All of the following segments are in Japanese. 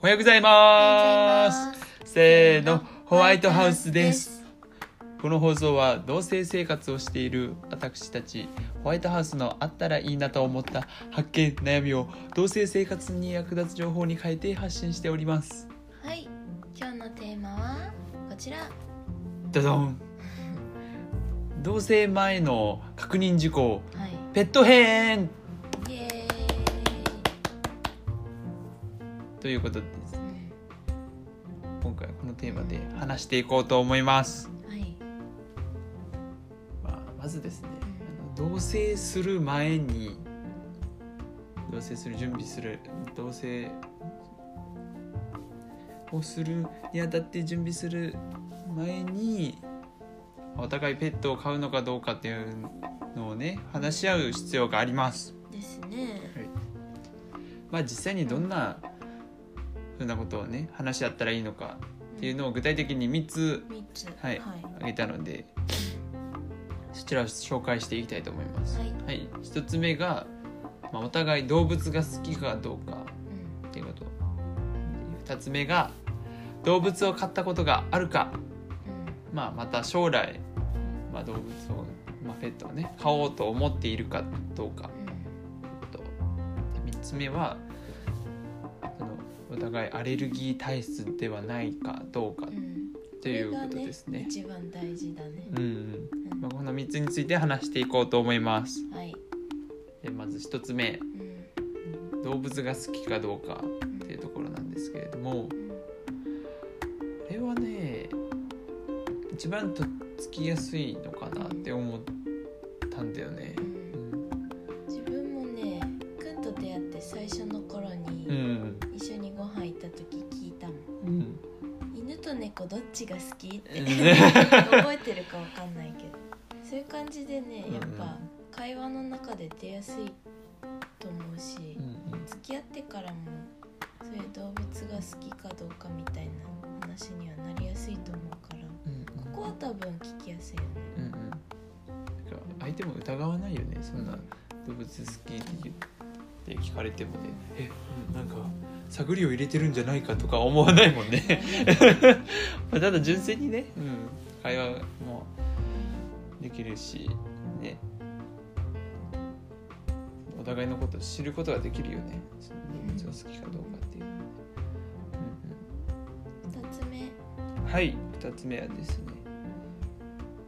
おはようございます。せーのホワイトハウスです。この放送は同性生活をしている私たちホワイトハウスのあったらいいなと思った発見悩みを同性生活に役立つ情報に変えて発信しております。はい。今日のテーマはこちら。ドドン。同性前の確認事項。はい。ペット編ということでですねうん今回はこのテーマで話していこうと思います、はい。まあ、まずですねあの同棲する前に同棲する準備する同棲をするにあたって準備する前にお互いペットを飼うのかどうかっていうのをね話し合う必要があります。ですね。まあ実際にどんなふうなことをね話し合ったらいいのかっていうのを具体的に3つ三つ。はいはい。挙げたのでそちらを紹介していきたいと思います。はい。はい、1つ目が、まあ、お互い動物が好きかどうかうん。っていうこと。2つ目が動物を飼ったことがあるか、まあ、また将来、まあ、動物を、まあ、ペットをね飼おうと思っているかどうか。うん。と3つ目はお互いアレルギー体質ではないかどうかうんうんということですね。一番大事だね。うんうん。うん。まあ、この3つについて話していこうと思います。はい。でまず1つ目。うん。動物が好きかどうかうんっていうところなんですけれども。うん。これはね一番とっつきやすいのかなって思ったんだよね。う。ん。自分もねくんと出会って最初の頃にうん、どっちが好きってうん。覚えてるかわかんないけどそういう感じでねやっうん。ぱ会話の中で出やすいと思うしうん付き合ってからもそういう動物が好きかどうかみたいな話にはなりやすいと思うからうん。ここは多分聞きやすいよね。うんうん。なんか相手も疑わないよねそんな動物好きって言って聞かれてもね。えなんか探りを入れてるんじゃないかとか思わないもんね。まあただ純粋にね、うん、会話もできるしね。お互いのことを知ることができるよね。その動物が好きかどうかっていう2うんうん、はい。2つ目はですね。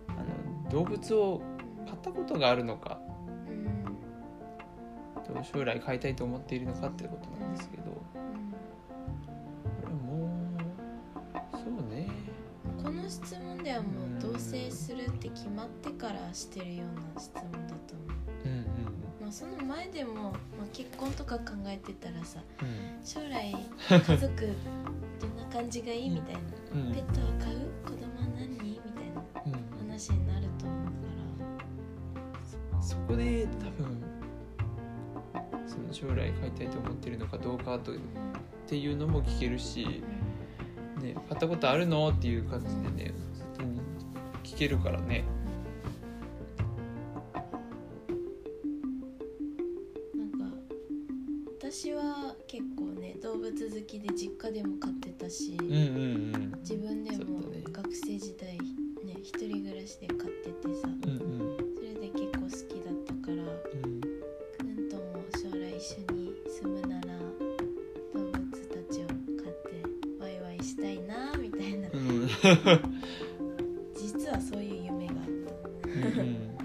あの動物を飼ったことがあるのかう将来飼いたいと思っているのかっていうことなんですけど質問ではもう同棲するって決まってからしてるような質問だと思う。うんうんまあその前でも、まあ、結婚とか考えてたらさうん。将来家族どんな感じがいいみたいな、うん。ペットは飼う子供は何みたいなうん。話になると思うかそこで多分その将来飼いたいと思っているのかどうかとっら、ていうのも聞けるし、ね、飼ったことあるの？っていう感じでね聞けるからね。なんか私は結構ね動物好きで実家でも飼ってたし、うんうんうん。自分でも学生時代ね一人暮らしで飼っててさ。うんうん。それで結構好きだったから 実はそういう夢があっうん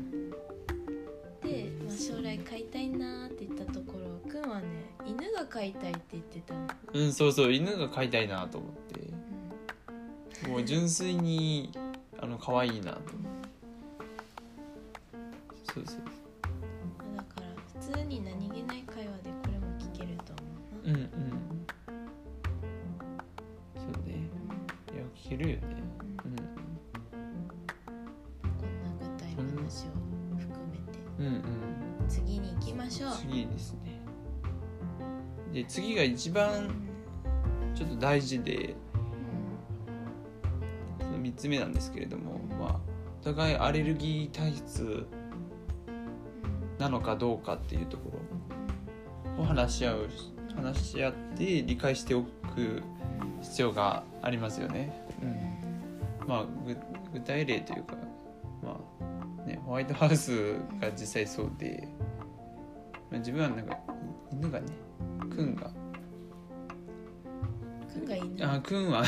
たで、まあ、将来飼いたいなって言ったところくんはね犬が飼いたいって言ってたの、うんそうそう犬が飼いたいなと思って。うもう純粋にあの可愛いなと思って。そうそう。ん、だから普通に何気ない会話でこれも聞けると思うな、うんうんけるよね。うんうんこんな具体の話を含めて。うん。うん次に行きましょう。次ですね。で次が一番ちょっと大事でその3つ目なんですけれどもまあお互いアレルギー体質なのかどうかっていうところ。を話し合う話し合って理解しておく必要がありますよね。うん、まあぐ具体例というか、まあね、ホワイトハウスが実際そうで、まあ、自分はなんか犬がねくんがくんがいいねあくんは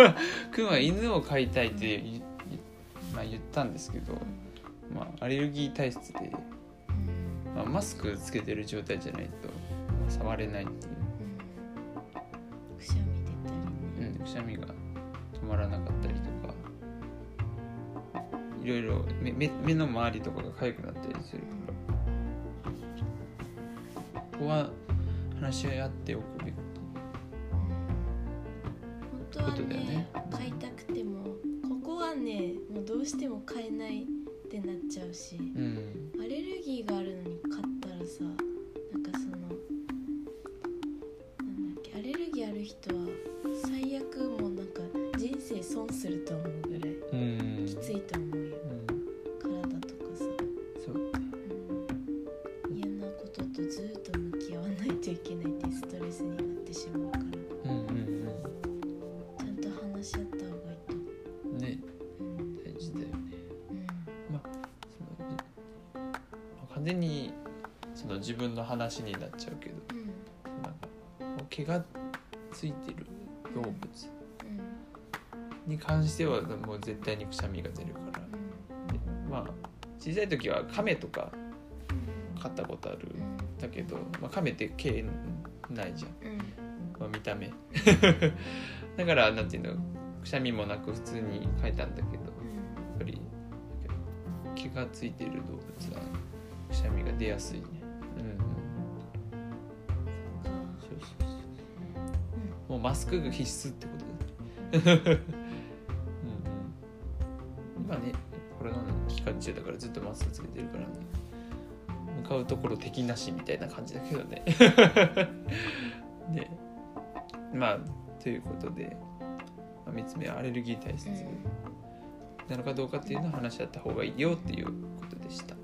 くんは犬を飼いたいって言,い、まあ、言ったんですけど、まあ、アレルギー体質で、うん。まあ、マスクつけてる状態じゃないと触れないっていう。くしゃみ出たりね。うん、くしゃみが止まらなかったりとかいろいろ目目目の周りとかが痒くなったりするから。ここは話し合っておくべきこと。だよねね。買いたくてもここはねもうどうしても買えないってなっちゃうしうん。アレルギーがあるの分の話になっちゃうけど。うん。なんか毛がついてる動物うんに関してはもう絶対にくしゃみが出るから。でまあ小さい時は亀とか飼ったことあるうんだけど、まあ、亀って毛ないじゃん、うん。まあ、見た目。だからなんていうのくしゃみもなく普通に飼えたんだけどやっぱり毛がついてる動物はくしゃみが出やすいねもうマスクが必須ってこと？だねうん。うん今ねコロナの期間中だからずっとマスクつけてるからね。向かうところ敵なしみたいな感じだけどね。で まあということで、まあ、3つ目はアレルギー体質なのかどうかっていうのを話し合った方がいいよっていうことでした。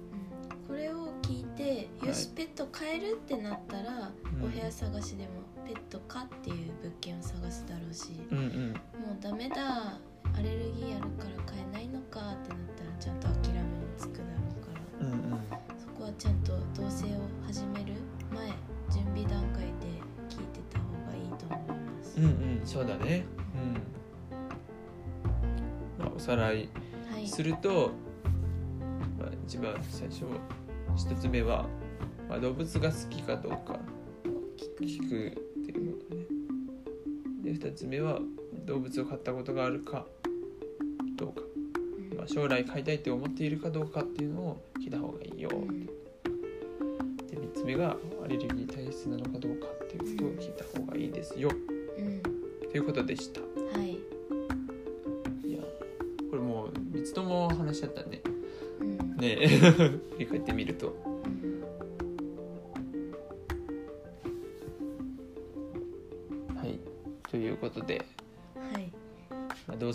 これを聞いてよしペット飼えるってなったら、うん。お部屋探しでもペットかっていう物件を探すだろうし、うんうん。もうダメだアレルギーあるから飼えないのかってなったらちゃんと諦めもつくだろうからうんうん。そこはちゃんと同棲を始める前準備段階で聞いてた方がいいと思います、うんうんそうだね。うん、まあ、おさらいはい。すると、まあ、一番最初一つ目は、まあ、動物が好きかどうか聞く2つ目は動物を飼ったことがあるかどうか、まあ、将来飼いたいって思っているかどうかっていうのを聞いた方がいいよで3つ目がアレルギー体質なのかどうかっていうことを聞いた方がいいですよ、ということでした。はい。いやこれもう3つとも話し合ったね、うん、ねえ。振り返ってみると。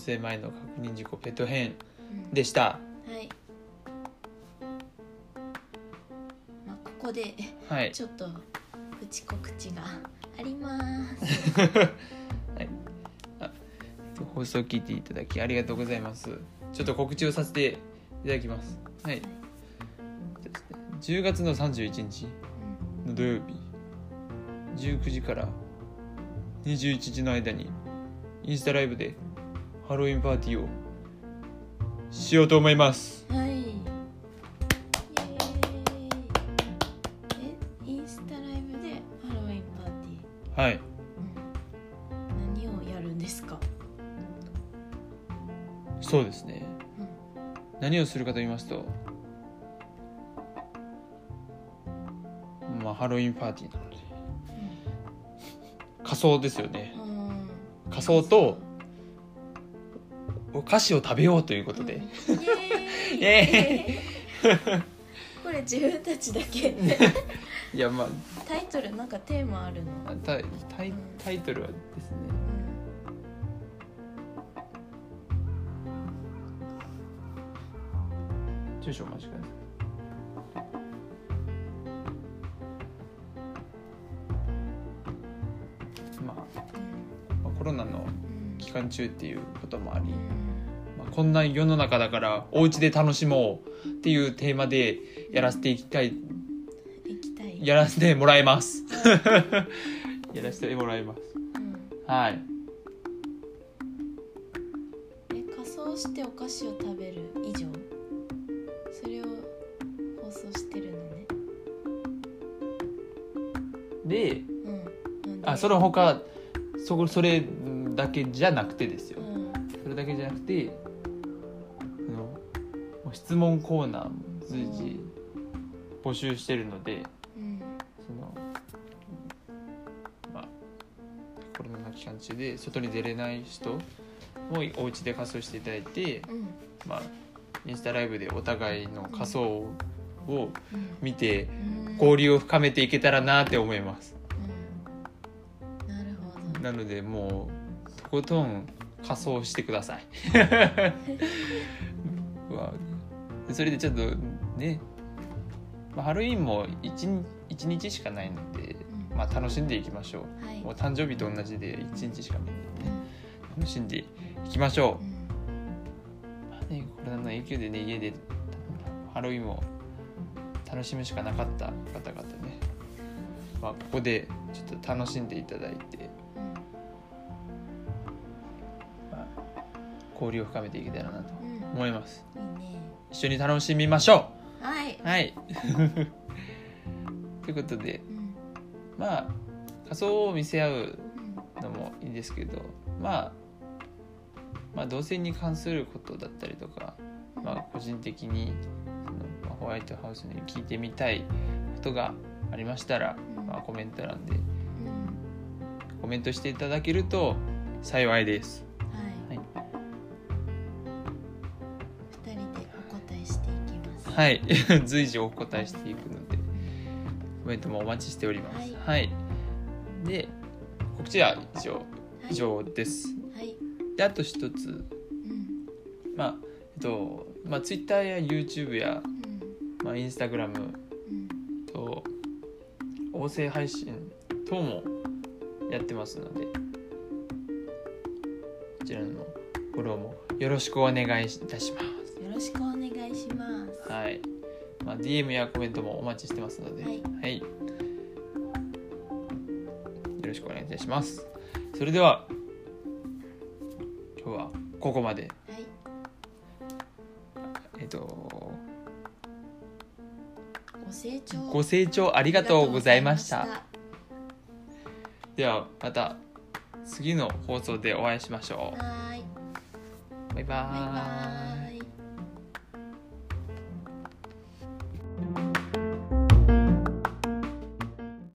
まあ、同棲前の確認事項ペット編うん。でした。はい。まあここではい。ちょっとプチ告知があります。はい、あ放送を聞いていただきありがとうございます。ちょっと告知をさせていただきます。はい。10月の31日の土曜日。19時から21時の間にインスタライブでハロウィンパーティーをしようと思います。うんはい。イエーイ。えインスタライブでハロウィンパーティー。はい。何をやるんですか？そうですね。うん何をするかと言いますとまあハロウィンパーティーなので。仮装ですよね。うん。仮装とお菓子を食べようということで、うん。イイエーイエこれ自分たちだけ。いやまタイトルなんかテーマあるの？あタイタイトルはですね。住所お待ちください期間中っていうこともあり、うんまあ、こんな世の中だからお家で楽しもうっていうテーマでやらせていきたい行きたいやらせてもらいます。やらせてもらいます。うんはい。え仮装してお菓子を食べる以上？それを放送してるのね。でうん。あその他そこそれだけじゃなくてですよ。うん。それだけじゃなくて質問コーナーも随時募集してるのでうん。そのまあコロナの期間中で外に出れない人もお家で仮装していただいて、うん。まあ、インスタライブでお互いの仮装をうん。見てうん。交流を深めていけたらなって思います。うん。なるほど。なのでもうとことん仮装してください。それでちょっとね、まあ、ハロウィンも 1, 1日しかないので、うん。まあ、楽しんでいきましょはい。うもう誕生日と同じで1日しかないのでね。うん。楽しんでいきましょう。うん。まあね、コロナの影響でね家でハロウィンを楽しむしかなかった方々ね、まあ、ここでちょっと楽しんでいただいて、交流を深めていけたらなとうん。うん思います。いいね。一緒に楽しみましょはい、うはい。ということでうん。まあ仮装を見せ合ううんのもいいんですけど、まあ、まあ同性に関することだったりとかまあ、個人的にその、まあ、ホワイトハウスに聞いてみたいことがありましたら、うん。まあ、コメント欄でうん。コメントしていただけると幸いです。はい、随時お答えしていくので。コメントもお待ちしております。はい、で告知は以上。以上です。はい。であと一つ、うん。まあえっとまあ、Twitter や YouTube や、うん。まあ、Instagram うん。と音声配信等もやってますので。こちらのフォローもよろしくお願いいたします。よろしくお願いしますはい。まあ、DM やコメントもお待ちしてますので、はいよろしくお願いいたします。それでは今日はここまで。はいえっとご清聴ご清聴ありがとうございました。ではまた次の放送でお会いしましょう。バイババイーイバ